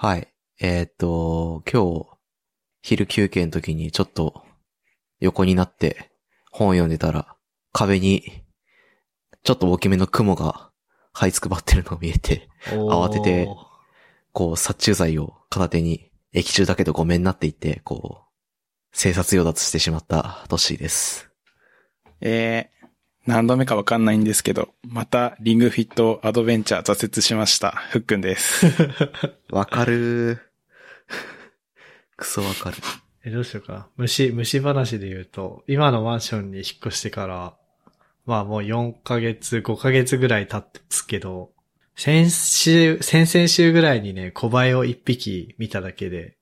はい。えーっと、今日、昼休憩の時にちょっと横になって本を読んでたら、壁にちょっと大きめの雲が這いつくばってるのが見えて、慌ててこう殺虫剤を片手に液中だけどごめんなって言って、こう、生殺与奪してしまったトッシーです。えー、何度目かわかんないんですけど、またリングフィットアドベンチャー挫折しました。ふっくんです。わかるー。クソわかる。え、どうしようかな。虫、虫話で言うと、今のマンションに引っ越してから、まあもう4ヶ月、5ヶ月ぐらい経つけど、先週、先々週ぐらいにね、小バエを1匹見ただけで、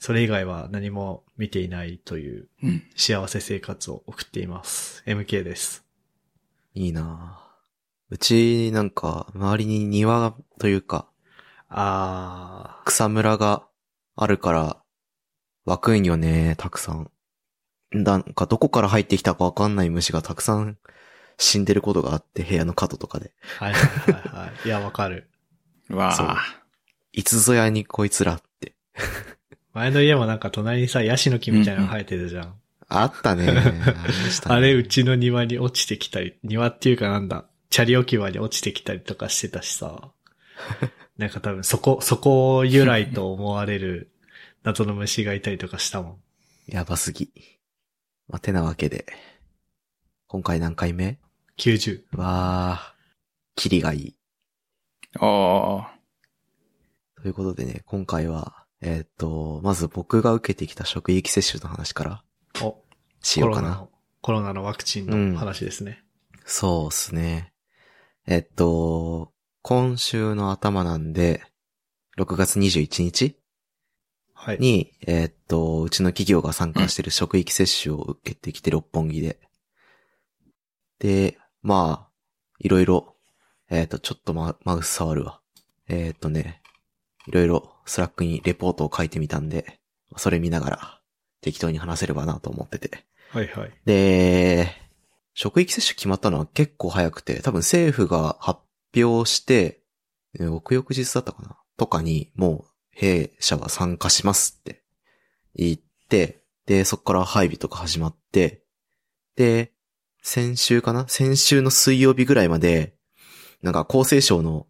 それ以外は何も見ていないといううん。幸せ生活を送っています。MK です。いいなぁうち、なんか、周りに庭というか、あ草むらがあるから、湧くんよね、たくさん。なんか、どこから入ってきたかわかんない虫がたくさん死んでることがあって、部屋の角とかで。ー。はいはいはいはい。いや、わかる。わあ。いつぞやにこいつらって。前の家もなんか隣にさ、ヤシの木みたいなの生えてるじゃん。あったね。ありましたねあれ、うちの庭に落ちてきたり、庭っていうかなんだ、チャリ置き場に落ちてきたりとかしてたしさ。なんか多分そこ、そこ由来と思われる謎の虫がいたりとかしたもん。やばすぎ。まあ、てなわけで。今回何回目？90。わー、キリがいい。おー。ということでね、今回は、えーっと、まず僕が受けてきた職域接種の話からお、しようかな。コロナの、ワクチンの話ですね。そうっすね。えっと、今週の頭なんで、6月21日はい。に、えっと、うちの企業が参加してる職域接種を受けてきて六本木で。で、まあ、いろいろ、えっと、ちょっとママウス触るわ。えっとね、いろいろ Slack にレポートを書いてみたんで、それ見ながら適当に話せればなと思ってて。はいはい。で、職域接種決まったのは結構早くて、多分政府が発表して、え翌々日だったかな？とかに、もう弊社は参加しますって言って、で、そこから配備とか始まって、で、先週かな？先週の水曜日ぐらいまで、なんか厚生省の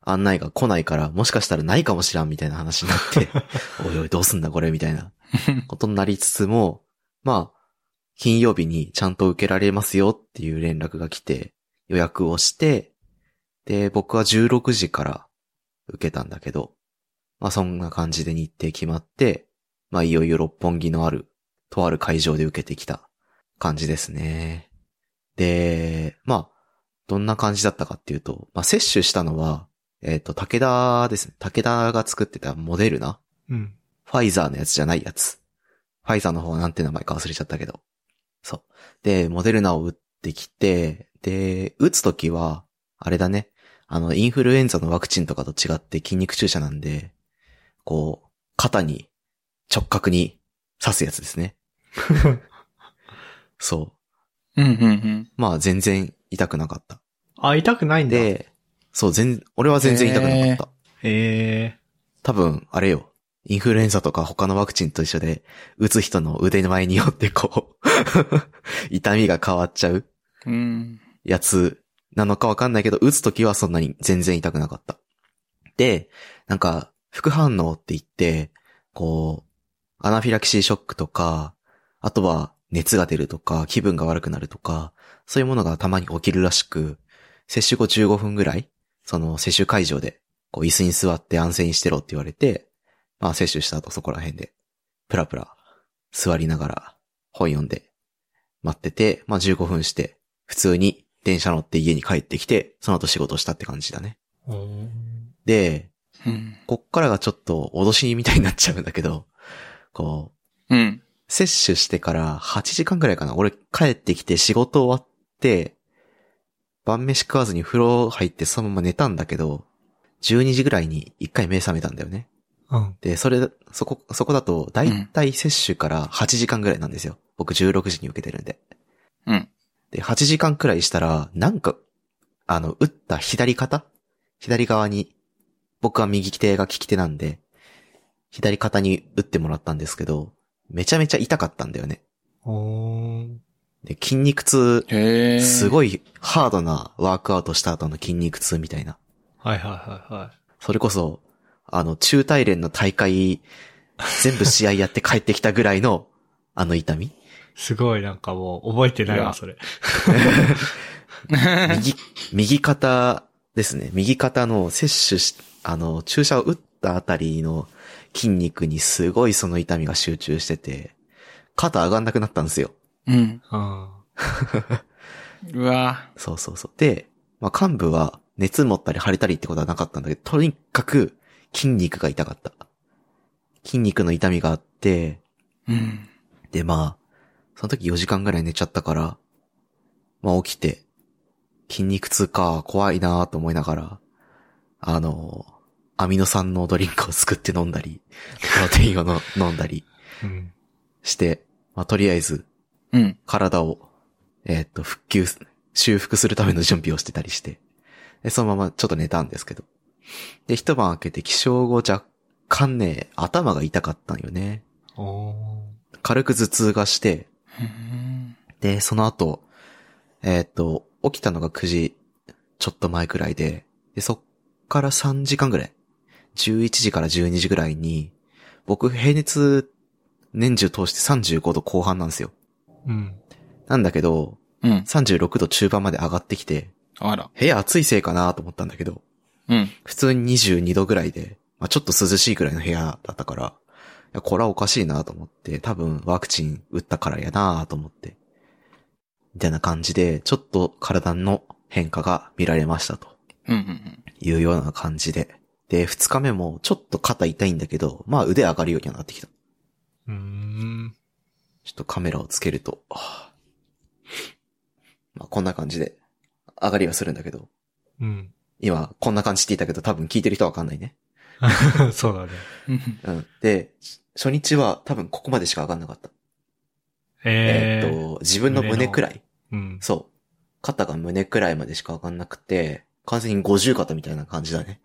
案内が来ないから、もしかしたらないかもしらんみたいな話になって、おいおいどうすんだこれ？みたいな ことになりつつも、まあ、金曜日にちゃんと受けられますよっていう連絡が来て、予約をして、で、僕は16時から受けたんだけど、まあそんな感じで日程決まって、まあいよいよ六本木のある、とある会場で受けてきた感じですね。で、まあ、どんな感じだったかっていうと、まあ接種したのは、えっ、と、武田ですね。武田が作ってたモデルナうん。ファイザーのやつじゃないやつ。ファイザーの方はなんて名前か忘れちゃったけど。そう。で、モデルナを打ってきて、で、打つときは、あれだね。あの、インフルエンザのワクチンとかと違って筋肉注射なんで、こう、肩に直角に刺すやつですね。そう。うん、うん、うん。まあ全然痛くなかった。あ、痛くないんだ。で、そう、全、俺は全然痛くなかった。ええ多分、あれよ。インフルエンザとか他のワクチンと一緒で、打つ人の腕の前によってこう、痛みが変わっちゃう。やつなのかわかんないけど、打つときはそんなに全然痛くなかった。で、なんか、副反応って言って、こう、アナフィラキシーショックとか、あとは熱が出るとか、気分が悪くなるとか、そういうものがたまに起きるらしく、接種後15分ぐらい、その接種会場で、こう椅子に座って安静にしてろって言われて、まあ接種した後そこら辺で、プラプラ座りながら本読んで待ってて、まあ15分して、普通に電車乗って家に帰ってきて、その後仕事したって感じだね。ー。で、うん。こっからがちょっと脅しみたいになっちゃうんだけど、こう、うん。接種してから8時間くらいかな。俺帰ってきて仕事終わって、晩飯食わずに風呂入ってそのまま寝たんだけど、12時ぐらいに一回目覚めたんだよね。うん。で、それ、そこ、そこだと、だいたい接種から8時間ぐらいなんですよ。僕16時に受けてるんで。うん。で、8時間くらいしたら、なんか、あの、打った左肩？左側に、僕は右手が利き手なんで、左肩に打ってもらったんですけど、めちゃめちゃ痛かったんだよね。おー。で、筋肉痛。すごいハードなワークアウトした後の筋肉痛みたいな。はいはいはいはい。それこそ、あの、中大連の大会、全部試合やって帰ってきたぐらいの、あの痛み？すごいなんかもう覚えてないわ、それ。右、右肩ですね。右肩の接種し、あの、注射を打ったあたりの筋肉にすごいその痛みが集中してて、肩上がんなくなったんですよ。うん。うん。うわそうそうそう。で、まあ、幹部は熱持ったり腫れたりってことはなかったんだけど、とにかく筋肉が痛かった。筋肉の痛みがあって、うん。で、まあ、その時4時間ぐらい寝ちゃったから、まあ起きて、筋肉痛か、怖いなと思いながら、あの、アミノ酸のドリンクを作って飲んだり、プロテインをの飲んだりうん。して、まあとりあえず、うん。体を、えーっと、復旧す、修復するための準備をしてたりして、で、そのままちょっと寝たんですけど。で、一晩明けて起床後若干ね、頭が痛かったんよね。軽く頭痛がして、うんで、その後、えーっと、起きたのが9時ちょっと前くらいで、で、そっから3時間ぐらい、11時から12時ぐらいに、僕平熱年中通して35度後半なんですよ。うん。なんだけど、うん。36度中盤まで上がってきて、あら。部屋暑いせいかなと思ったんだけど、うん。普通に22度ぐらいで、まあ、ちょっと涼しいぐらいの部屋だったから、いや、これはおかしいなと思って、多分ワクチン打ったからやなと思って、みたいな感じで、ちょっと体の変化が見られましたとうん。うん。いうような感じで。で、2日目もちょっと肩痛いんだけど、まあ腕上がるようにはなってきた。うーん。ちょっとカメラをつけると、はあまあこんな感じで上がりはするんだけど、うん。今こんな感じって言ったけど多分聞いてる人はわかんないね。そうだね。うん。うん。で、初日は多分ここまでしか上がんなかった。えー。えーっと、自分の胸くらい。うん。そう。肩が胸くらいまでしか上がんなくて、完全に50肩みたいな感じだね。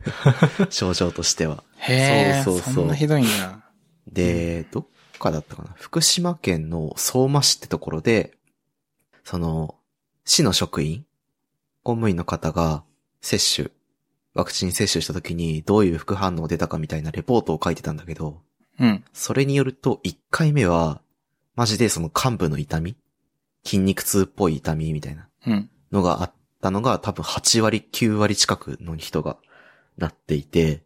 症状としては。へえ。そうそうそうそんなひどいんだ。で、どっかだったかな福島県の相馬市ってところで、その、市の職員、公務員の方が接種、ワクチン接種した時にどういう副反応出たかみたいなレポートを書いてたんだけど、うん。それによると、1回目は、マジでその幹部の痛み筋肉痛っぽい痛みみたいなうん。のがあったのが多分8割、9割近くの人がなっていて、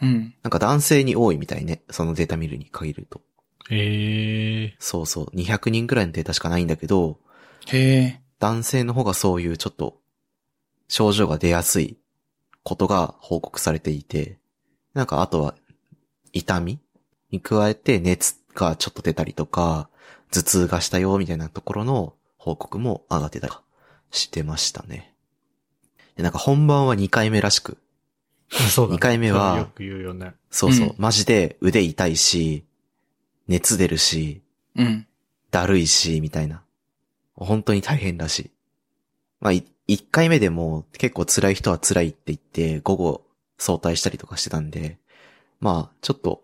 うん。なんか男性に多いみたいね。そのデータ見るに限ると。えそうそう。200人くらいのデータしかないんだけど、へえ。男性の方がそういうちょっと症状が出やすいことが報告されていて、なんかあとは痛みに加えて熱がちょっと出たりとか、頭痛がしたよみたいなところの報告も上がってたりしてましたね。で、なんか本番は2回目らしく、ー。そうだね。二回目はよく言うよね。そうそう、うんマジで腕痛いし、熱出るし、うん。だるいし、みたいな。本当に大変らしい。まあ、い一回目でも結構辛い人は辛いって言って、午後早退したりとかしてたんで、まあ、ちょっと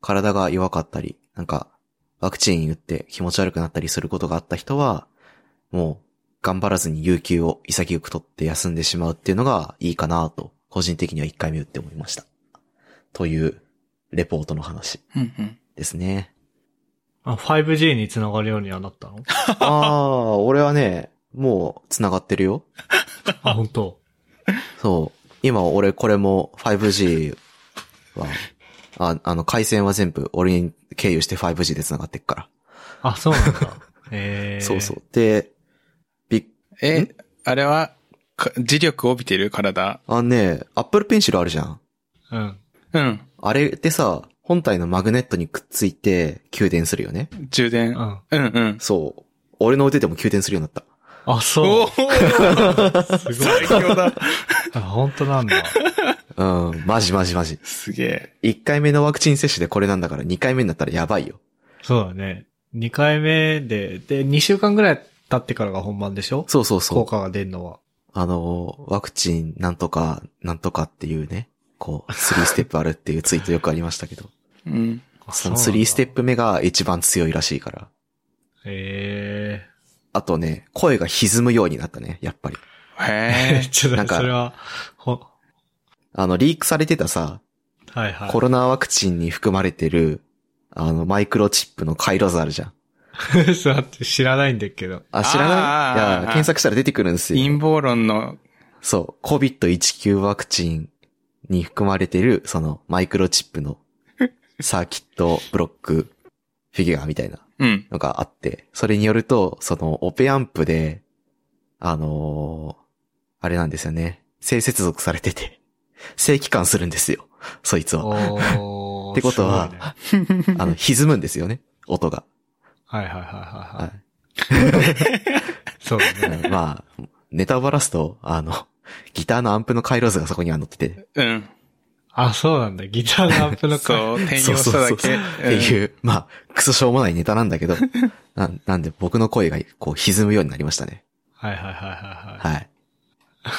体が弱かったり、なんか、ワクチン打って気持ち悪くなったりすることがあった人は、もう、頑張らずに有給を潔く取って休んでしまうっていうのがいいかなと、個人的には一回目打って思いました。という、レポートの話うん。うん。ですね。あ、5G に繋がるようにはなったの？ああ、俺はね、もう繋がってるよ。あ、本当そう。今俺これも 5G は、ああの回線は全部俺に経由して 5G で繋がってっから。あ、そうなんだ。えー。そうそう。で、びえ、あれは、か磁力帯びてる？体あのね、Apple Pencil あるじゃん。うん。うん。あれってさ、本体のマグネットにくっついて給電するよね。充電。うん。うんうん。そう。俺の腕でも給電するようになった。あ、おそう。ーすごい。最強だ。あ、本当なんだ。うん、マジマジマジ。すげえ。1回目のワクチン接種でこれなんだから2回目になったらやばいよ。そうだね。2回目で、で、2週間ぐらい経ってからが本番でしょ？そうそうそう。効果が出るのは。あの、ワクチンなんとか、なんとかっていうね、こう、3ステップあるっていうツイートよくありましたけど、うん。その3ステップ。プ目が一番強いらしいから。えあとね、声が歪むようになったね、やっぱり。えへえ。ちょっと、なんかそれは、ほ、あの、リークされてたさ、はいはい。コロナワクチンに含まれてる、あの、マイクロチップの回路図あるじゃん。ちょっと待って、知らないんだけど。あ、知らない？いや、検索したら出てくるんですよ。陰謀論の、そう、COVID-19 ワクチンに含まれてる、その、マイクロチップの、サーキットブロックフィギュアみたいなうん。のがあって、それによると、その、オペアンプで、あのーあれなんですよね。性接続されてて、正規感するんですよ。そいつは。おーってことはすごいねあの、歪むんですよね。音が。はいはいはいはい。ははいい。そうだね。うんまあ、ネタをばらすと、あの、ギターのアンプの回路図がそこには載ってて、うん。あ、そうなんだ。ギターのアップの声そう、転用しただけ。っていう、まあ、クソしょうもないネタなんだけど、ななんで僕の声がこう歪むようになりましたね。はいはいはいはいはい。はい。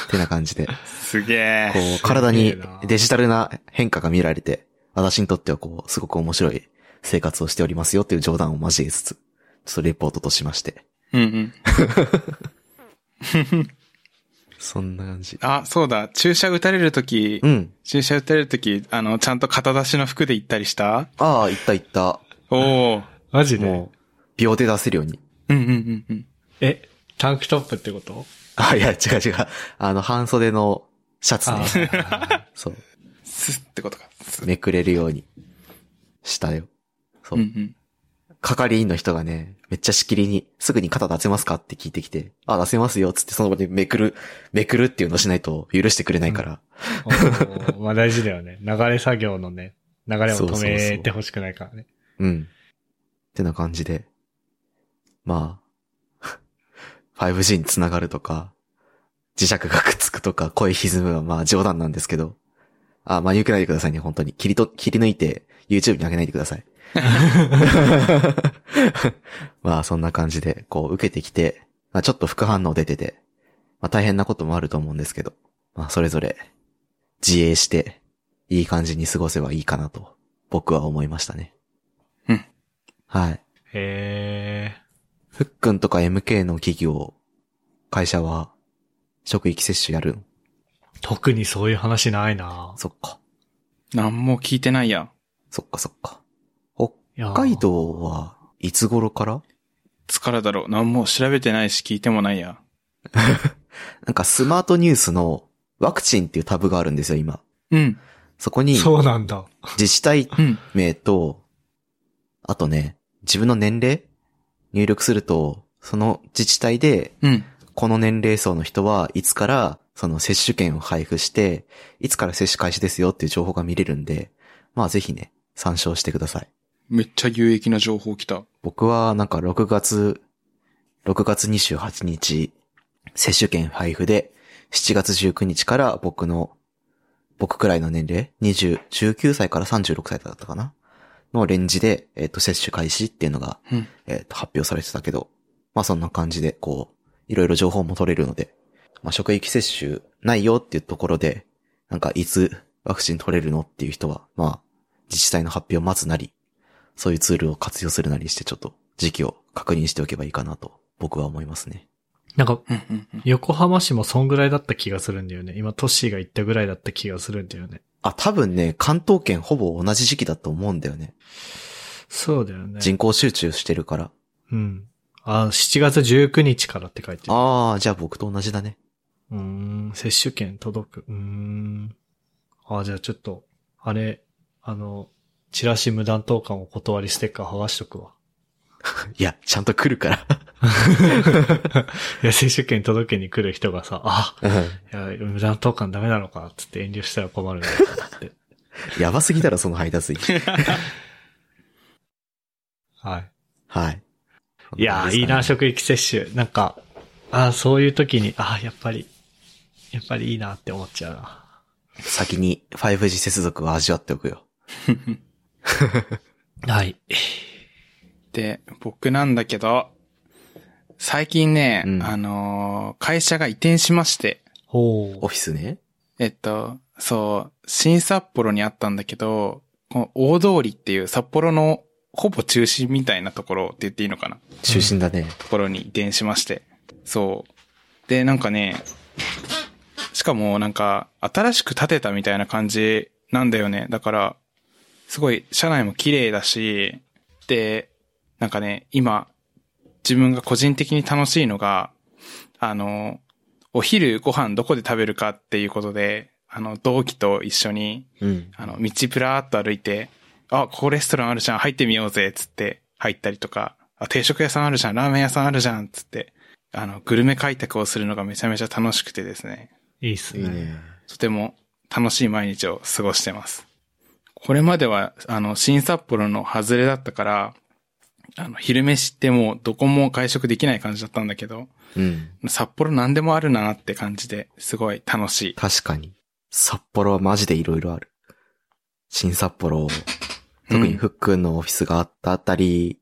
ってな感じで、すげこえ。う、体にデジタルな変化が見られて、私にとってはこう、すごく面白い生活をしておりますよっていう冗談を交えつつ、ちょっとレポートとしまして。うんうん。そんな感じ。あ、そうだ。注射打たれるとき、うん。注射打たれるとき、あの、ちゃんと肩出しの服で行ったりした？ああ、いったいった。おお。マジで？もう、秒で出せるように。うんうんうんうん。え、タンクトップってこと？あ、いや、違う違う。あの、半袖のシャツあね。そう。スッってことか。めくれるようにしたよ。そうう。んうん。係員の人がね、めっちゃしきりに、すぐに肩出せますかって聞いてきて、あ、出せますよ、つってその場でめくる、めくるっていうのをしないと許してくれないから。おーまあ大事だよね。流れ作業のね、流れを止めてほしくないからね。うん。ってな感じで。まあ、5G につながるとか、磁石がくっつくとか、声歪むはまあ冗談なんですけど、あ、まあ言うくないでくださいね、本当に。切りと、切り抜いて YouTube に上げないでください。まあそんな感じで、こう受けてきて、まあちょっと副反応出てて、まあ大変なこともあると思うんですけど、まあそれぞれ自衛して、いい感じに過ごせばいいかなと、僕は思いましたね。うん。はい。へふっくんとか MK の企業、会社は、職域接種やる。特にそういう話ないなそっか。なんも聞いてないや。そっかそっか。北海道はいつ頃から？つからだろう。なんも調べてないし聞いてもないや。なんかスマートニュースのワクチンっていうタブがあるんですよ、今。うん。そこにそうなんだ。自治体うん。名と、あとね、自分の年齢？入力すると、その自治体で、うん。この年齢層の人はいつから、その接種券を配布して、いつから接種開始ですよっていう情報が見れるんで、まあぜひね、参照してください。めっちゃ有益な情報来た。僕はなんか6月、6月28日、接種券配布で、7月19日から僕の、僕くらいの年齢、20、19歳から36歳だったかな？のレンジで、えっ、と、接種開始っていうのが、うん。えっ、と、発表されてたけど、まあそんな感じで、こう、いろいろ情報も取れるので、まあ職域接種ないよっていうところで、なんかいつワクチン取れるのっていう人は、まあ、自治体の発表を待つなり、そういうツールを活用するなりしてちょっと時期を確認しておけばいいかなと僕は思いますね。なんか。横浜市もそんぐらいだった気がするんだよね。今、トッシーが言ったぐらいだった気がするんだよね。あ、多分ね、関東圏ほぼ同じ時期だと思うんだよね。そうだよね。人口集中してるから。うん。あ、7月19日からって書いてる。ああ、じゃあ僕と同じだね。うーん、接種券届く。うーん。あ、じゃあちょっと、あれ、あの、チラシ無断投函お断りステッカー剥がしとくわ。いや、ちゃんと来るから。いや、接種券届けに来る人がさ、あ、うんいや、無断投函ダメなのか、つって遠慮したら困るなって。やばすぎだろ、その配達員。はい。はい。いやー、いいな、職域接種。なんか、あーそういう時に、あーやっぱり、やっぱりいいなって思っちゃうな。先に 5G 接続を味わっておくよ。はい。で、僕なんだけど、最近ね、うんあのー会社が移転しまして、ほオフィスね。えっと、そう、新札幌にあったんだけど、この大通りっていう札幌のほぼ中心みたいなところって言っていいのかな中心だね。ところに移転しまして。そう。で、なんかね、しかもなんか新しく建てたみたいな感じなんだよね。だから、すごい車内も綺麗だし、で、なんかね、今、自分が個人的に楽しいのが、あの、お昼ご飯どこで食べるかっていうことで、あの、同期と一緒に、うん。あの、道プラーっと歩いて、あ、ここレストランあるじゃん、入ってみようぜ、つって入ったりとか、あ、定食屋さんあるじゃん、ラーメン屋さんあるじゃん、つって、あの、グルメ開拓をするのがめちゃめちゃ楽しくてですね、いいっすね。いいね。とても楽しい毎日を過ごしてます。これまでは、あの、新札幌の外れだったから、あの、昼飯ってもうどこも外食できない感じだったんだけど、うん。札幌何でもあるなって感じで、すごい楽しい。確かに。札幌はマジで色々ある。新札幌、特にふっくんのオフィスがあったあたり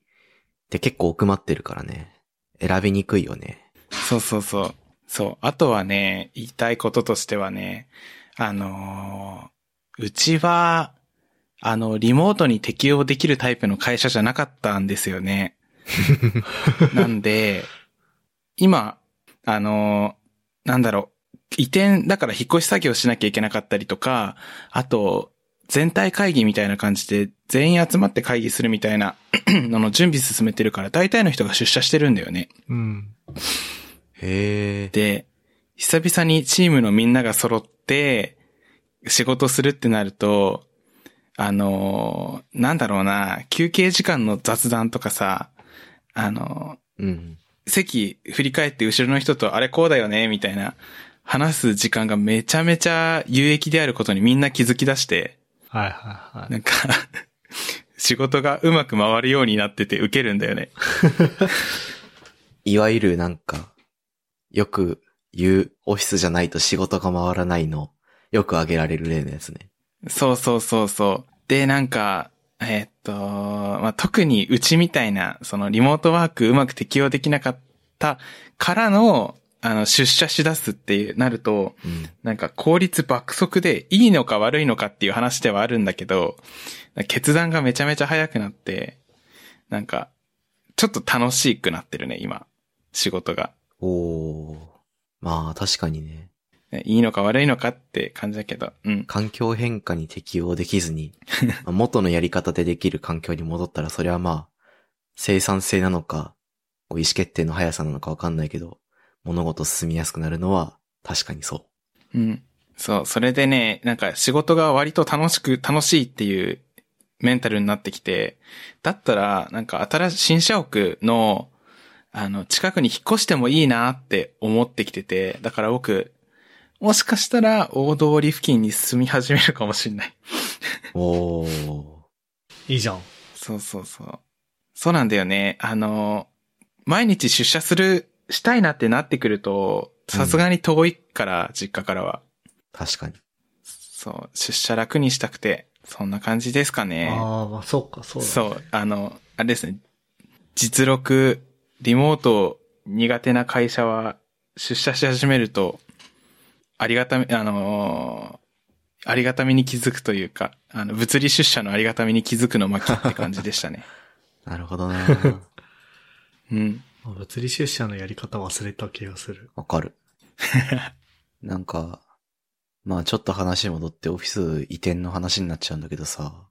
って結構奥まってるからね。選びにくいよね。そうそうそう。そう。あとはね、言いたいこととしてはね、あのーうちは、あの、リモートに適用できるタイプの会社じゃなかったんですよね。なんで、今、あのーなんだろう、移転だから引っ越し作業しなきゃいけなかったりとか、あと、全体会議みたいな感じで全員集まって会議するみたいな のの準備進めてるから大体の人が出社してるんだよね。うん。へえ。で、久々にチームのみんなが揃って仕事するってなると、あのーなんだろうな、休憩時間の雑談とかさ、あのうん。ー席振り返って後ろの人とあれこうだよね、みたいな話す時間がめちゃめちゃ有益であることにみんな気づき出して、はいはいはい。なんか、仕事がうまく回るようになっててウケるんだよね。いわゆるなんか、よく言うオフィスじゃないと仕事が回らないの、よく挙げられる例のやつね。そうそうそうそう。で、なんか、えーっと、まあ、特にうちみたいな、そのリモートワークうまく適用できなかったからの、あの、出社しだすってなると、うん。なんか効率爆速でいいのか悪いのかっていう話ではあるんだけど、決断がめちゃめちゃ早くなって、なんか、ちょっと楽しくなってるね、今。仕事が。おー。まあ確かにね。ねいいのか悪いのかって感じだけど、うん。環境変化に適応できずに、まあ元のやり方でできる環境に戻ったら、それはまあ、生産性なのか、こう意思決定の速さなのかわかんないけど、物事進みやすくなるのは確かにそうん。そう、それでね、なんか仕事が割と楽しく、楽しいっていうメンタルになってきて、だったら、なんか新しい新社屋の、あの、近くに引っ越してもいいなって思ってきてて、だから僕、もしかしたら大通り付近に住み始めるかもしれない。う。おー。いいじゃん。そうそうそう。そうなんだよね。あの、毎日出社する、したいなってなってくると、さすがに遠いから、実家からは。確かに。そう、出社楽にしたくて、そんな感じですかね。ああ、まあそうか、そうだ。そう、あの、あれですね。実録、リモート苦手な会社は出社し始めると、ありがたみ、あのーありがたみに気づくというか、あの、物理出社のありがたみに気づくの巻って感じでしたね。なるほどな うん。物理出社のやり方忘れた気がする。わかる。なんか、まあちょっと話戻ってオフィス移転の話になっちゃうんだけどさ、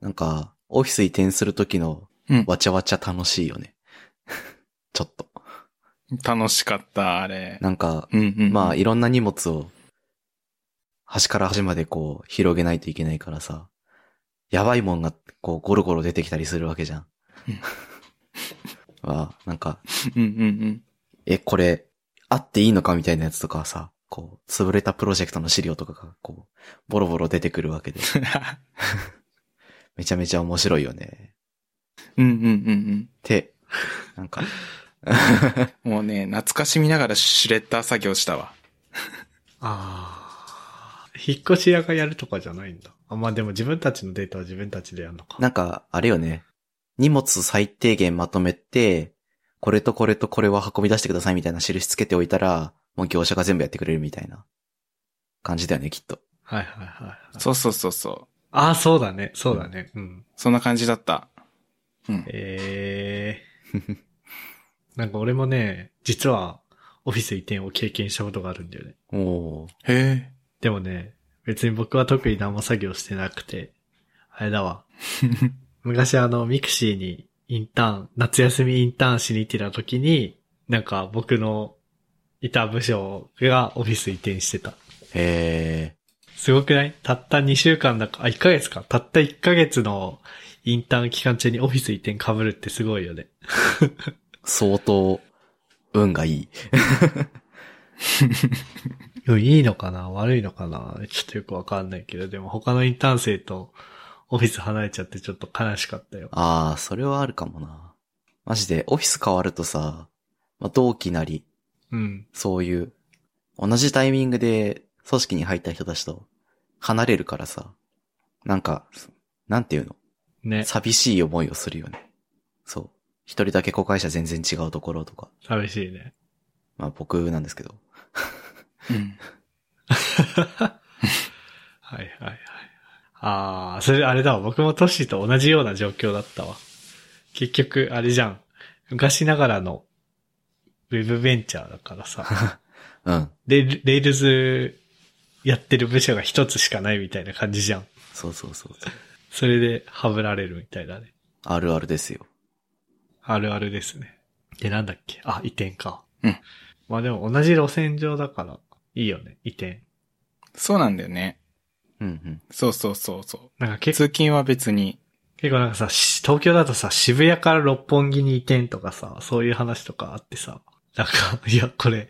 なんか、オフィス移転するときのうん。わちゃわちゃ楽しいよね。ちょっと。楽しかった、あれ。なんか、うんうん。まあいろんな荷物を端から端までこう広げないといけないからさ、やばいもんがこうゴロゴロ出てきたりするわけじゃんうん。は、なんか、うんうんうん。え、これ、あっていいのかみたいなやつとかはさ、こう、潰れたプロジェクトの資料とかが、こう、ボロボロ出てくるわけで、めちゃめちゃ面白いよね。うんうんうんって、なんか、うん。もうね、懐かしみながらシュレッダー作業したわ。ああ。引っ越し屋がやるとかじゃないんだ。あ、まあでも自分たちのデータは自分たちでやるのか。なんか、あれよね。荷物最低限まとめて、これとこれとこれは運び出してくださいみたいな印つけておいたら、もう業者が全部やってくれるみたいな感じだよね、きっと。はいはいはい。そうそうそうそう。ああ、そうだね。そうだね。うん。そんな感じだった。うん。ええ なんか俺もね、実はオフィス移転を経験したことがあるんだよね。おー。へえ。でもね、別に僕は特に何も作業してなくて、あれだわ。昔あの、 mixi にインターン、夏休みインターンしに行ってた時に、なんか僕のいた部署がオフィス移転してた。へすごくない？たった2週間だか、あ、1ヶ月か。たった1ヶ月のインターン期間中にオフィス移転被るってすごいよね。ー。相当、運がいい。いいのかな？悪いのかな？ちょっとよくわかんないけど、でも他のインターン生とオフィス離れちゃってちょっと悲しかったよ。ああ、それはあるかもな。マジで、オフィス変わるとさ、まあ、同期なり、うん。そういう、同じタイミングで組織に入った人たちと離れるからさ、なんか、なんていうの？ね。寂しい思いをするよね。一人だけ子会社全然違うところとか。寂しいね。まあ僕なんですけど。うん。はいはいはい。ああ、それあれだわ。僕もトッシーと同じような状況だったわ。結局、あれじゃん。昔ながらのウェブベンチャーだからさ。うん。レ Rails やってる部署が一つしかないみたいな感じじゃん。そうそうそうそう。それでハブられるみたいだね。あるあるですよ。あるあるですね。で、なんだっけ？あ、移転か。うん。まあでも同じ路線上だから、いいよね、移転。そうなんだよね。うんうん。そうそうそうそう。なんか結構、通勤は別に。結構なんかさ、し東京だとさ、渋谷から六本木に移転とかさ、そういう話とかあってさ、なんか、いや、これ、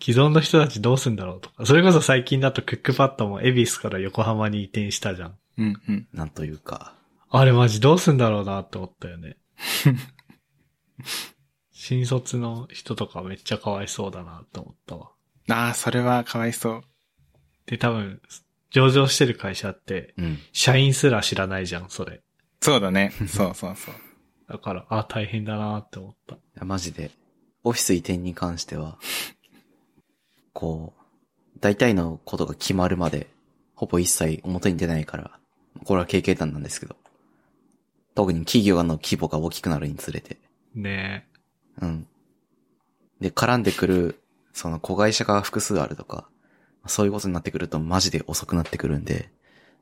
既存の人たちどうすんだろうとか。それこそ最近だとクックパッドも恵比寿から横浜に移転したじゃん。うんうん。なんというか。あれマジどうすんだろうなって思ったよね。新卒の人とかめっちゃかわいそうだなって思ったわ。ああ、それはかわいそう。で、多分、上場してる会社って、うん。社員すら知らないじゃん、それ。そうだね。そうそうそう。だから、あ、大変だなって思った。いやマジで、オフィス移転に関しては、こう、大体のことが決まるまで、ほぼ一切表に出ないから、これは経験談なんですけど、特に企業の規模が大きくなるにつれて、ねうん。で、絡んでくる、その子会社が複数あるとか、そういうことになってくるとマジで遅くなってくるんで、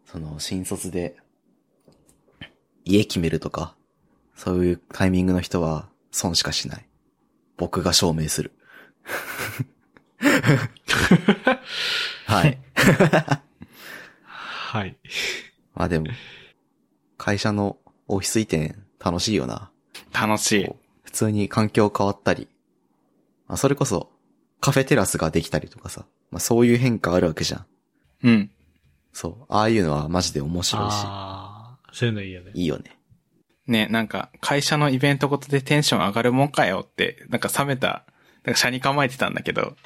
その新卒で、家決めるとか、そういうタイミングの人は損しかしない。僕が証明する。はい。はい。まあでも、会社のオフィス移転楽しいよな。楽しい。普通に環境変わったり、まあ、それこそカフェテラスができたりとかさ、まあ、そういう変化あるわけじゃん。うん。そう。ああいうのはマジで面白いし、ああ、そういうのいいよね。いいよね。ね、なんか、会社のイベントごとでテンション上がるもんかよって、なんか冷めた、なんか車に構えてたんだけど、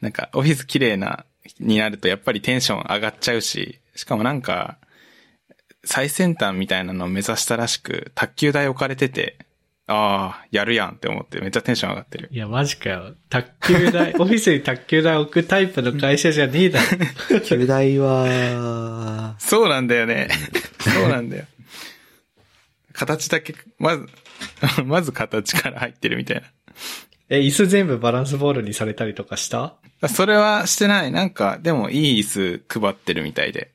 なんか、オフィス綺麗な、になるとやっぱりテンション上がっちゃうし、しかもなんか、最先端みたいなのを目指したらしく、卓球台置かれてて、ああ、やるやんって思ってめっちゃテンション上がってる。いや、マジかよ。卓球台、オフィスに卓球台置くタイプの会社じゃねえだろ。球大は、そうなんだよね。そうなんだよ。形だけ、まず、まず形から入ってるみたいな。え、椅子全部バランスボールにされたりとかした？それはしてない。なんか、でもいい椅子配ってるみたいで、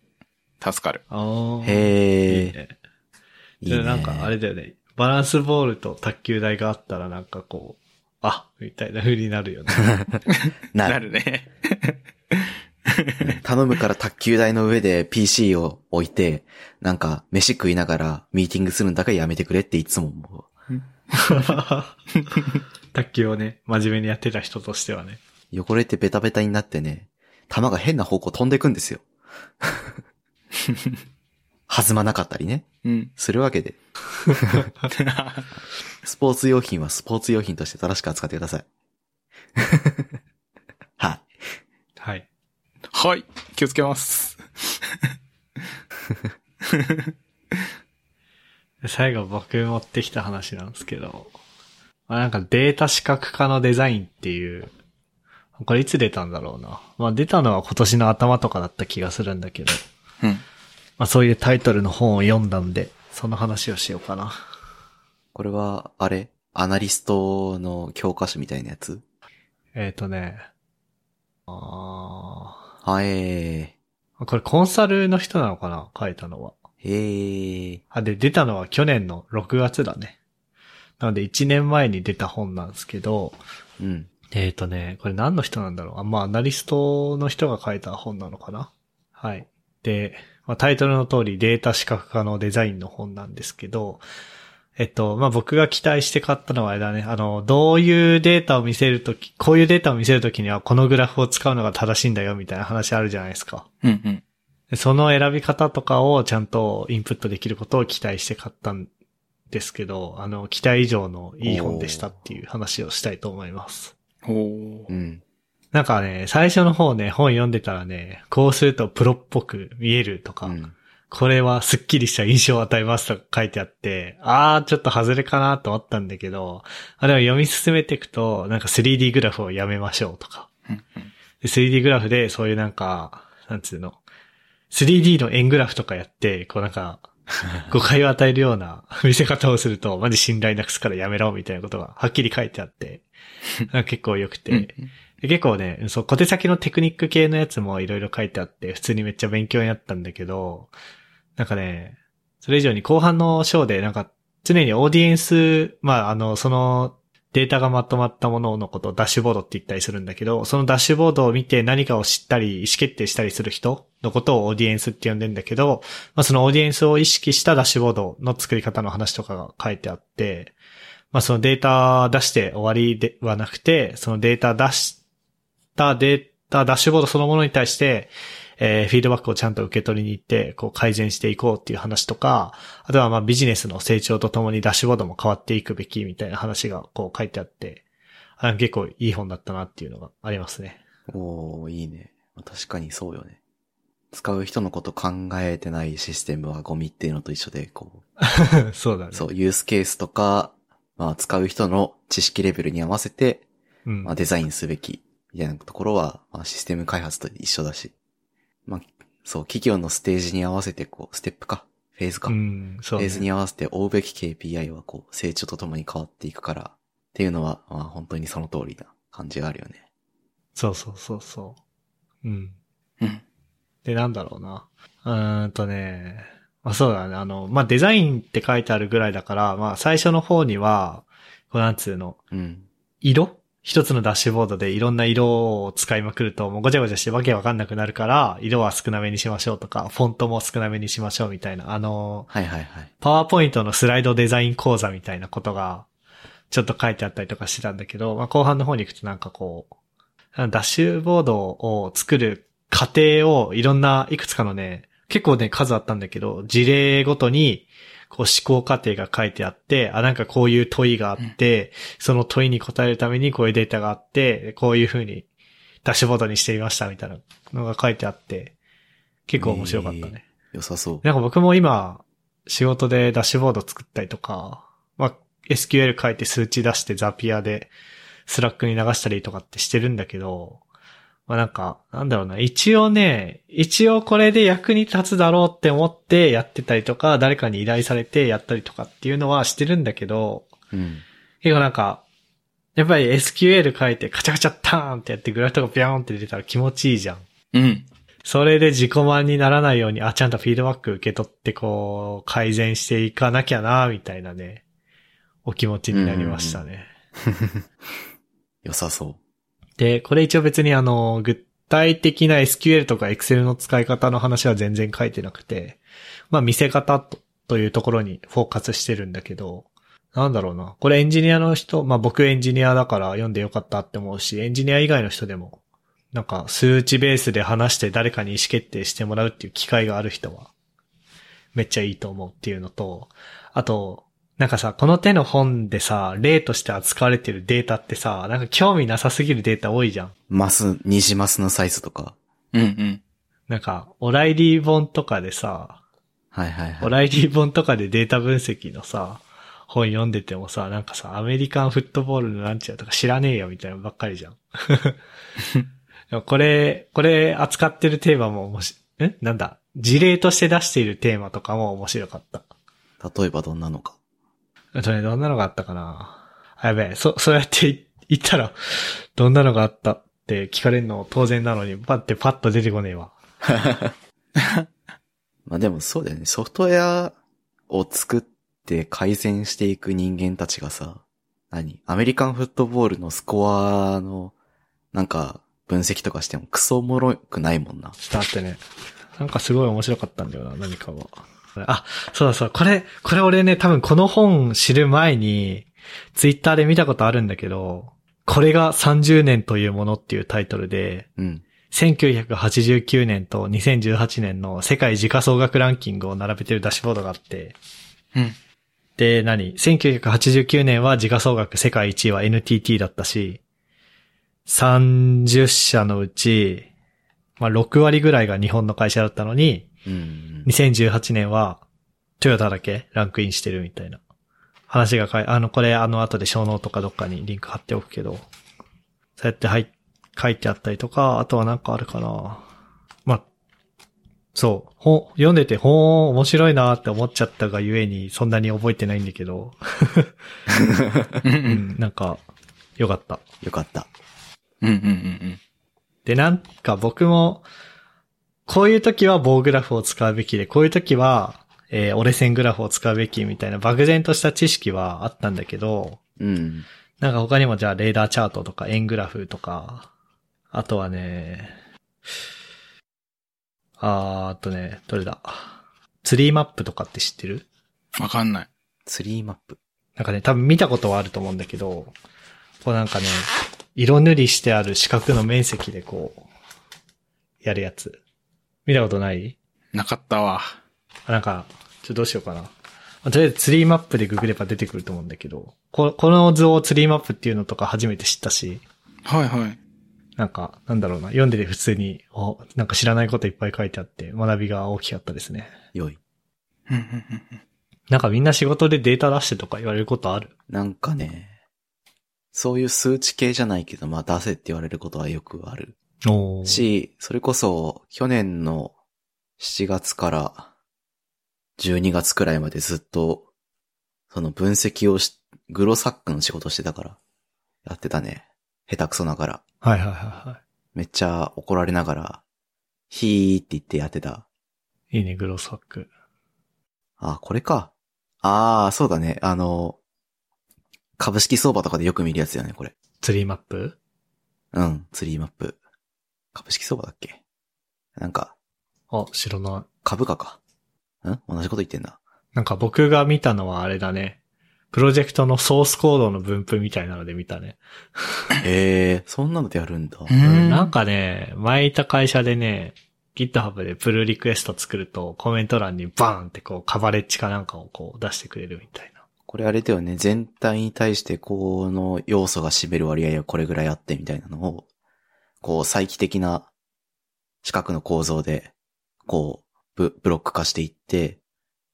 助かる。ああ。へえ、いいね。なんかあれだよね。バランスボールと卓球台があったらなんかこう、あ、みたいな風になるよね。な なる。るね。頼むから卓球台の上で PC を置いて、なんか飯食いながらミーティングするんだからやめてくれっていつも思う。卓球をね、真面目にやってた人としてはね。汚れてベタベタになってね、球が変な方向飛んでくんですよ。弾まなかったりね。うん。するわけで。スポーツ用品はスポーツ用品として正しく扱ってください。はい。はい。はい。気をつけます。で 最後僕持ってきた話なんですけど、まあ、なんかデータ視覚化のデザインっていうこれいつ出たんだろうな。まあ出たのは今年の頭とかだった気がするんだけど。うん。まあそういうタイトルの本を読んだんで、その話をしようかな。これは、あれ？アナリストの教科書みたいなやつ？えっ、ー、とね。あはえー。これコンサルの人なのかな？書いたのは。ー。へー。あ、で、出たのは去年の6月だね。なので1年前に出た本なんですけど、うん。えっ、ー、とね、これ何の人なんだろう？あ、まあ、アナリストの人が書いた本なのかな？はい。で、まあ、タイトルの通りデータ視覚化のデザインの本なんですけど、えっと、まあ、僕が期待して買ったのはあれだね。あの、どういうデータを見せるとき、こういうデータを見せるときにはこのグラフを使うのが正しいんだよみたいな話あるじゃないですか。うんうん。でその選び方とかをちゃんとインプットできることを期待して買ったんですけど、あの、期待以上のいい本でしたっていう話をしたいと思います。おーうん。なんかね、最初の方ね、本読んでたらね、こうするとプロっぽく見えるとか、うん。これはスッキリした印象を与えますとか書いてあって、あー、ちょっと外れかなと思ったんだけど、あでも読み進めていくと、なんか 3D グラフをやめましょうとか。うんうんで 3D グラフでそういうなんか、なんつうの、3D の円グラフとかやって、こうなんか、誤解を与えるような見せ方をすると、マジ信頼なくすからやめろみたいなことがはっきり書いてあって、結構良くて、結構ね、そう、小手先のテクニック系のやつもいろいろ書いてあって、普通にめっちゃ勉強になったんだけど、なんかね、それ以上に後半の章で、なんか常にオーディエンス、まあ、あの、そのデータがまとまったもののことをダッシュボードって言ったりするんだけど、そのダッシュボードを見て何かを知ったり、意思決定したりする人のことをオーディエンスって呼んでんだけど、まあ、そのオーディエンスを意識したダッシュボードの作り方の話とかが書いてあって、まあ、そのデータ出して終わりではなくて、そのデータ出してたデータ、ダッシュボードそのものに対して、えーフィードバックをちゃんと受け取りに行って、こう改善していこうっていう話とか、あとはまあビジネスの成長とともにダッシュボードも変わっていくべきみたいな話がこう書いてあって、あ結構いい本だったなっていうのがありますね。おー、いいね。まあ確かにそうよね。使う人のこと考えてないシステムはゴミっていうのと一緒で、こ そうだね。う、そう、ユースケースとか、まあ使う人の知識レベルに合わせて、うん。まあデザインすべき、みたいなところは、まあシステム開発と一緒だし。まあ、そう、企業のステージに合わせて、こう、ステップか、フェーズか。うん、そう、ね。フェーズに合わせて追うべき KPI はこう、成長とともに変わっていくから、っていうのは、まあ本当にその通りな感じがあるよね。そうそうそうそう。うん。うん。で、なんだろうな。うーんとね、まあそうだね。あの、まあデザインって書いてあるぐらいだから、まあ最初の方には、こうなんつうの、うん。色一つのダッシュボードでいろんな色を使いまくると、もうごちゃごちゃしてわけわかんなくなるから、色は少なめにしましょうとか、フォントも少なめにしましょうみたいな、あの、はいはいはい。パワーポイントのスライドデザイン講座みたいなことが、ちょっと書いてあったりとかしてたんだけど、まあ、後半の方に行くとなんかこう、ダッシュボードを作る過程をいろんないくつかのね、結構ね、数あったんだけど、事例ごとに、こう思考過程が書いてあって、あ、なんかこういう問いがあって、その問いに答えるためにこういうデータがあって、こういう風にダッシュボードにしてみましたみたいなのが書いてあって、結構面白かったね。良さそう。なんか僕も今、仕事でダッシュボード作ったりとか、まあ、SQL 書いて数値出して Zapier で Slack に流したりとかってしてるんだけど、まあなんか、なんだろうな、一応ね、一応これで役に立つだろうって思ってやってたりとか、誰かに依頼されてやったりとかっていうのはしてるんだけど、うん。結構なんか、やっぱり SQL 書いてカチャカチャターンってやってグラフとかビャーンって出たら気持ちいいじゃん。うん。それで自己満にならないように、あ、ちゃんとフィードバック受け取って、こう、改善していかなきゃな、みたいなね、お気持ちになりましたね。良さそで、これ一応別にあの、具体的な SQL とか Excel の使い方の話は全然書いてなくて、まあ見せ方とというところにフォーカスしてるんだけど、なんだろうな。これエンジニアの人、まあ僕エンジニアだから読んでよかったって思うし、エンジニア以外の人でも、なんか数値ベースで話して誰かに意思決定してもらうっていう機会がある人は、めっちゃいいと思うっていうのと、あと、なんかさ、この手の本でさ、例として扱われてるデータってさ、なんか興味なさすぎるデータ多いじゃん。う。マス、二次マスのサイズとか。うんうん。なんか、オライリー本とかでさ、はいはいはい。オライリー本とかでデータ分析のさ、本読んでてもさ、なんかさ、アメリカンフットボールのなんちゃうとか知らねえよみたいなのばっかりじゃん。これ、これ扱ってるテーマも面白い、んなんだ？事例として出しているテーマとかも面白かった。例えばどんなのか。あとね、どんなのがあったかな？あ、やべえ、そ、そうやって言ったら、どんなのがあったって聞かれるの？当然なのに、パってパッと出てこねえわ。まあでもそうだよね。ソフトウェアを作って改善していく人間たちがさ、何？アメリカンフットボールのスコアの、なんか、分析とかしてもクソおもろくないもんな。ちょっと待ってね。なんかすごい面白かったんだよな、何かが。あ、そうだそう、これ、これ俺ね、多分この本知る前に、ツイッターで見たことあるんだけど、これが30年というものっていうタイトルで、うん。1989年と2018年の世界時価総額ランキングを並べてるダッシュボードがあって、うん。で、何 ?1989 年は時価総額世界1位は NTT だったし、30社のうち、まあ6割ぐらいが日本の会社だったのに、うん。2018年はトヨタだけランクインしてるみたいな話が書い、あの、これあの後でショーノートかどっかにリンク貼っておくけど、そうやって入っ書いてあったりとか、あとはなんかあるかな。まあ、そう、本、読んでて本面白いなって思っちゃったがゆえにそんなに覚えてないんだけど、うんう。うんん、なんか、よかった。よかった。うんうんうんで、なんか僕も、こういう時は棒グラフを使うべきで、こういう時は、えー折れ線グラフを使うべきみたいな漠然とした知識はあったんだけど、うん。なんか他にもじゃあレーダーチャートとか円グラフとか、あとはね、あーあとね、どれだ？ツリーマップとかって知ってる？うん。わかんない。ツリーマップ。なんかね、多分見たことはあると思うんだけど、こうなんかね、色塗りしてある四角の面積でこう、やるやつ。見たことない？なかったわ。あなんか、ちょっとどうしようかな。まあとりあえずツリーマップでググれば出てくると思うんだけど、ここの図をツリーマップっていうのとか初めて知ったし、はいはい。なんか、なんだろうな、読んでて普通に、お、なんか知らないこといっぱい書いてあって、学びが大きかったですね。良い。なんかみんな仕事でデータ出してとか言われることある？なんかね、そういう数値系じゃないけど、まあ出せって言われることはよくある。し、それこそ去年の7月から12月くらいまでずっと、その分析をし、グロサックの仕事してたから、やってたね。下手くそながら。はいはいはいはめっちゃ怒られながら、ヒーって言ってやってた。い。いいね、グロスハック。あ、これか。ああ、そうだね。あの、株式相場とかでよく見るやつだよね、これ。ツリーマップ？うん、ツリーマップ。株式相場だっけ？なんか、あ、知らない。株価か。ん？同じこと言ってんだ。なんか僕が見たのはあれだね。プロジェクトのソースコードの分布みたいなので見たね。へえ、そんなのでやるんだ。うんなんかね、前いた会社でね、GitHub でプルリクエスト作るとコメント欄にバーンってこうカバレッジかなんかをこう出してくれるみたいな。これあれだよね、全体に対してこの要素が占める割合はこれぐらいあってみたいなのを、こう再帰的な四角の構造で、こう、ブブロック化していって、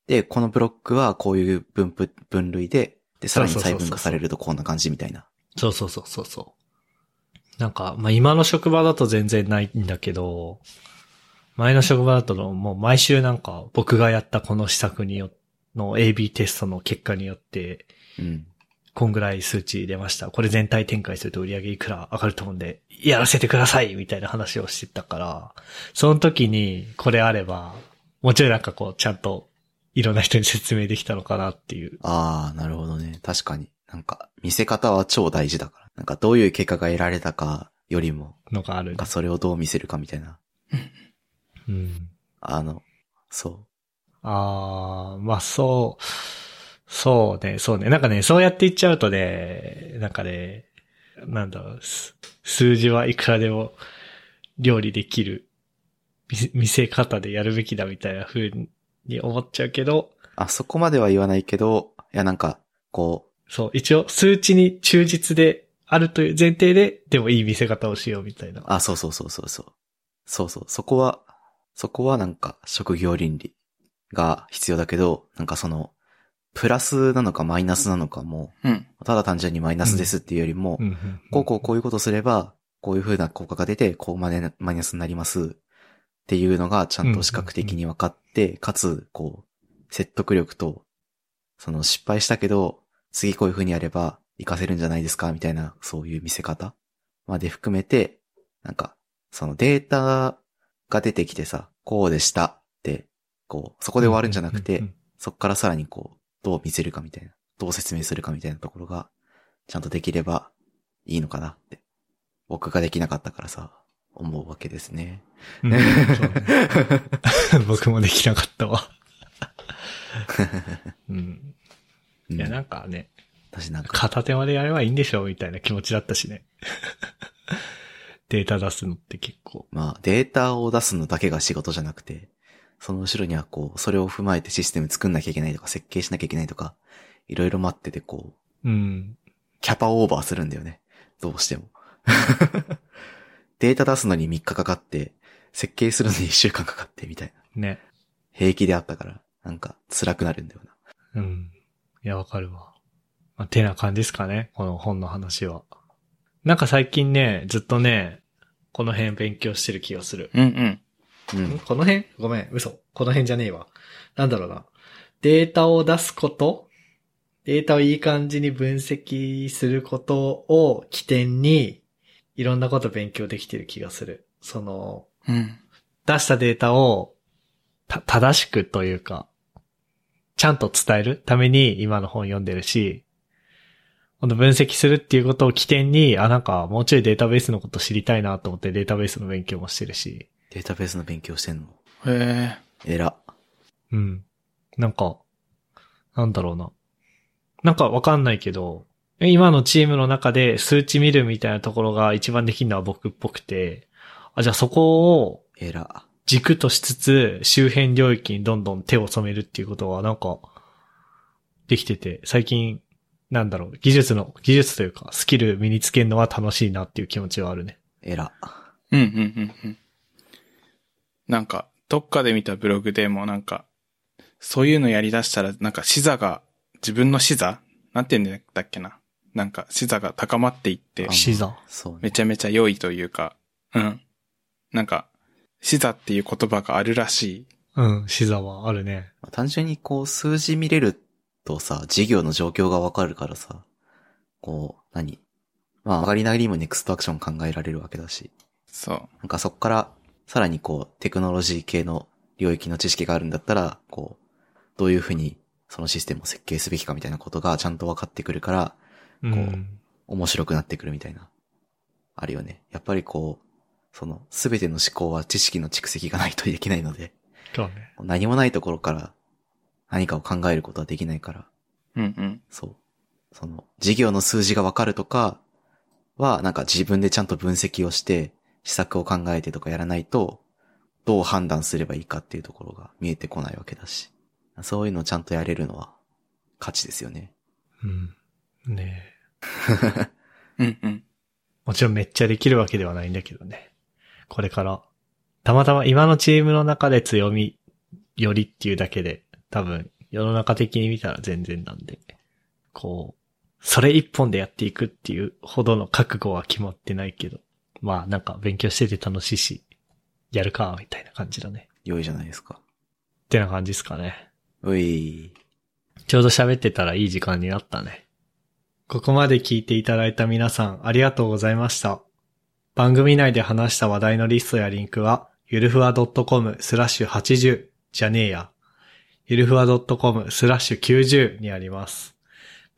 で、このブロックはこういう分布、分類で、で、さらに細分化されるとこんな感じみたいな。そうそうそうそうそう。なんか、まあ、今の職場だと全然ないんだけど、前の職場だとのもう毎週なんか僕がやったこの施策によの AB テストの結果によって、うん。こんぐらい数値出ました。これ全体展開すると売り上げいくら上がると思うんで、やらせてくださいみたいな話をしてたから、その時にこれあれば、もうちょいなんかこう、ちゃんといろんな人に説明できたのかなっていう。ああ、なるほどね。確かに。なんか、見せ方は超大事だから。なんか、どういう結果が得られたかよりも、のがあるなんか。それをどう見せるかみたいな。うん。あの、そああ、まあそう、そうね、そうね。なんかね、そうやって言っちゃうとね、なんかね、なんだろう、す数字はいくらでも料理できる見せ方でやるべきだみたいな風に思っちゃうけど、う。あ、そこまでは言わないけど、いやなんか、こそう、一応数値に忠実であるという前提で、でもいい見せ方をしようみたいなう、。あ、そうそうそうそうそう。そうそう。そこは、そこはなんか、職業倫理が必要だけど、なんかその、プラスなのかマイナスなのかも、うん。ただ単純にマイナスですっていうよりも、こうこうこういうことすれば、こういう風な効果が出て、こうマネマイナスになりますっていうのがちゃんと視覚的に分かって、かつ、こう、説得力と、その失敗したけど、次こういう風にやれば活かせるんじゃないですかみたいな、そういう見せ方。まで含めて、なんか、そのデータが出てきてさ、こうでしたって、こう、そこで終わるんじゃなくてそこからさらにこう、どう見せるかみたいな、どう説明するかみたいなところが、ちゃんとできればいいのかなって、僕ができなかったからさ、思うわけですね。うんね 僕もできなかったわ。うん。うんいや、なんかね、私なんか、片手までやればいいんでしょみたいな気持ちだったしね。データ出すのって結構。まあ、データを出すのだけが仕事じゃなくて、その後ろにはこう、それを踏まえてシステム作んなきゃいけないとか、設計しなきゃいけないとか、いろいろ待っててこう、うん。キャパオーバーするんだよね。どうしても。データ出すのに3日かかって、設計するのに1週間かかってみたいな。ね。平気であったから、なんか辛くなるんだよな。うん。いや、わかるわ。まあ、てな感じですかね。この本の話は。なんか最近ね、ずっとね、この辺勉強してる気がする。うんうん。うんん。この辺？ごめん、嘘。この辺じゃねえわ。なんだろうな。データを出すことデータをいい感じに分析することを起点に、いろんなこと勉強できてる気がする。その、うん。出したデータを、た、正しくというか、ちゃんと伝えるために今の本読んでるし、この分析するっていうことを起点に、あ、なんかもうちょいデータベースのこと知りたいなと思ってデータベースの勉強もしてるし、データベースの勉強してんのへえ。えら。うん。なんか、なんだろうな。なんかわかんないけど、今のチームの中で数値見るみたいなところが一番できるのは僕っぽくて、あ、じゃあそこをえら。軸としつつ、周辺領域にどんどん手を染めるっていうことはなんか、できてて、最近、なんだろう、技術の、技術というか、スキル身につけるのは楽しいなっていう気持ちはあるね。えら。うんうんうんうん。なんか、どっかで見たブログでもなんか、そういうのやり出したら、なんか視座が、自分の視座？なんて言うんだっけな？なんか視座が高まっていってあ、視座そうね。めちゃめちゃ良いというか、うん。なんか、視座っていう言葉があるらしい。うん、視座はあるね。まあ単純にこう数字見れるとさ、事業の状況がわかるからさ、こう、何？まあ上がりなりにもネクストアクション考えられるわけだし、そう。なんかそっからさらにこうテクノロジー系の領域の知識があるんだったら、こう、どういうふうにそのシステムを設計すべきかみたいなことがちゃんと分かってくるから、うん。こ面白くなってくるみたいな。あるよね。やっぱりこう、その、すべての思考は知識の蓄積がないとできないので、そうね。何もないところから何かを考えることはできないから、うんうん。そう。その、事業の数字がわかるとかは、なんか自分でちゃんと分析をして、施策を考えてとかやらないと、どう判断すればいいかっていうところが見えてこないわけだし。そういうのをちゃんとやれるのは、価値ですよね。うん。ね うんうん。もちろんめっちゃできるわけではないんだけどね。これから。たまたま今のチームの中で強みよりっていうだけで、多分世の中的に見たら全然なんで、こう、それ一本でやっていくっていうほどの覚悟は決まってないけど、まあなんか勉強してて楽しいし、やるか、みたいな感じだね。良いじゃないですか。ってな感じですかね。うい。ちょうど喋ってたらいい時間になったね。ここまで聞いていただいた皆さんありがとうございました。番組内で話した話題のリストやリンクは、ゆるふわ .com スラッシュ80じゃねえや。ゆるふわ .com スラッシュ90にあります。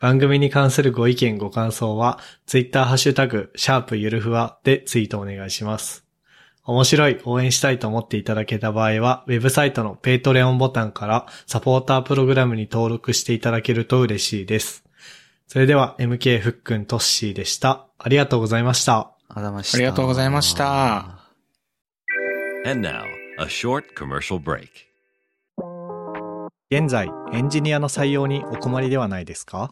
番組に関するご意見ご感想は、ツイッターハッシュタグ、シャープゆるふわでツイートお願いします。面白い、応援したいと思っていただけた場合は、ウェブサイトの Patreon ボタンからサポータープログラムに登録していただけると嬉しいです。それでは、MK ふっくんとっしーでした。ありがとうございました。あざました。ありがとうございました。And now, a short commercial break. 現在、エンジニアの採用にお困りではないですか？